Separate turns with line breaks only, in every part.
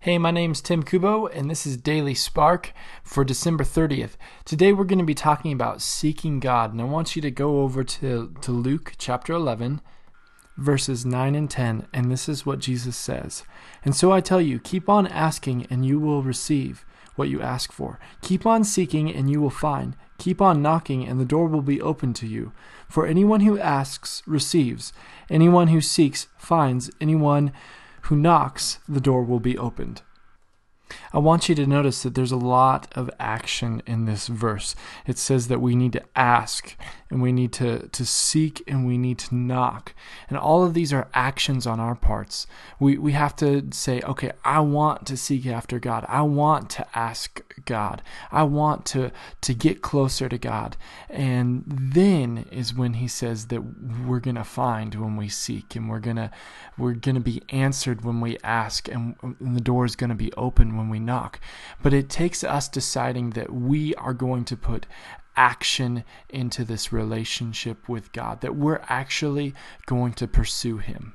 Hey, my name's Tim Kubow, and this is Daily Spark for December 30th. Today we're going to be talking about seeking God, and I want you to go over to, to Luke chapter 11, verses 9 and 10, and this is what Jesus says. And so I tell you, keep on asking, and you will receive what you ask for. Keep on seeking, and you will find. Keep on knocking, and the door will be open to you. For anyone who asks receives, anyone who seeks finds, anyone who knocks, the door will be opened. I want you to notice that there's a lot of action in this verse. It says that we need to ask and we need to, to seek and we need to knock. And all of these are actions on our parts. We, we have to say, okay, I want to seek after God. I want to ask God. I want to, to get closer to God. And then is when he says that we're going to find when we seek and we're going to we're going to be answered when we ask and, and the door is going to be open when we knock. But it takes us deciding that we are going to put action into this relationship with God, that we're actually going to pursue Him.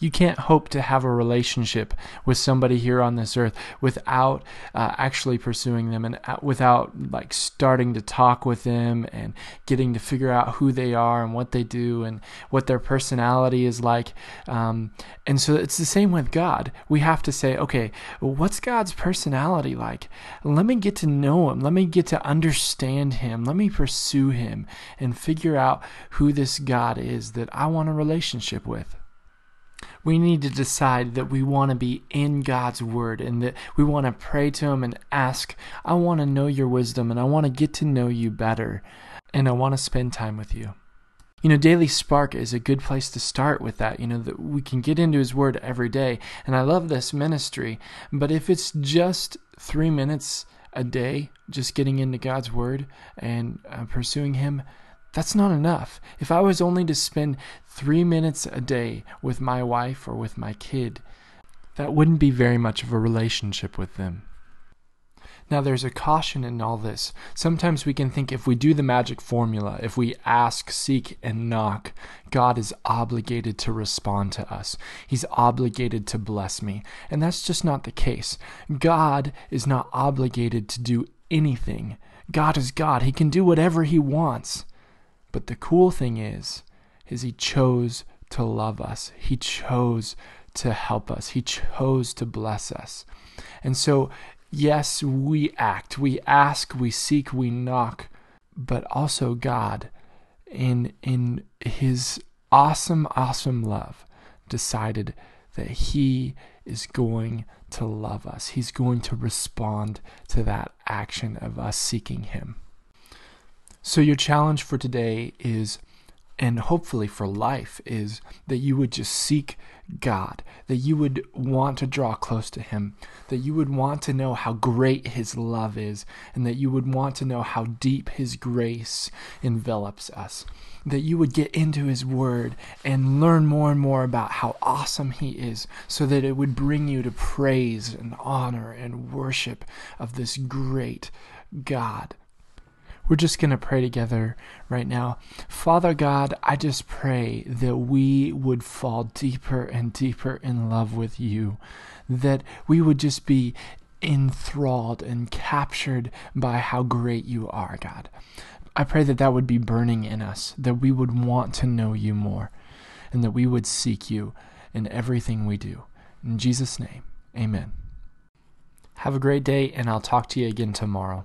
You can't hope to have a relationship with somebody here on this earth without uh, actually pursuing them and uh, without like starting to talk with them and getting to figure out who they are and what they do and what their personality is like. Um, and so it's the same with God. We have to say, okay, what's God's personality like? Let me get to know him. Let me get to understand him. Let me pursue him and figure out who this God is that I want a relationship with we need to decide that we want to be in God's Word and that we want to pray to Him and ask, I want to know your wisdom and I want to get to know you better and I want to spend time with you. You know, Daily Spark is a good place to start with that. You know, that we can get into His Word every day. And I love this ministry. But if it's just three minutes a day, just getting into God's Word and uh, pursuing Him, that's not enough. If I was only to spend three minutes a day with my wife or with my kid, that wouldn't be very much of a relationship with them. Now, there's a caution in all this. Sometimes we can think if we do the magic formula, if we ask, seek, and knock, God is obligated to respond to us. He's obligated to bless me. And that's just not the case. God is not obligated to do anything. God is God. He can do whatever He wants. But the cool thing is, is he chose to love us. He chose to help us. He chose to bless us. And so, yes, we act, we ask, we seek, we knock, but also God in in his awesome awesome love decided that he is going to love us. He's going to respond to that action of us seeking him. So, your challenge for today is, and hopefully for life, is that you would just seek God, that you would want to draw close to Him, that you would want to know how great His love is, and that you would want to know how deep His grace envelops us. That you would get into His Word and learn more and more about how awesome He is, so that it would bring you to praise and honor and worship of this great God. We're just going to pray together right now. Father God, I just pray that we would fall deeper and deeper in love with you, that we would just be enthralled and captured by how great you are, God. I pray that that would be burning in us, that we would want to know you more, and that we would seek you in everything we do. In Jesus' name, amen. Have a great day, and I'll talk to you again tomorrow.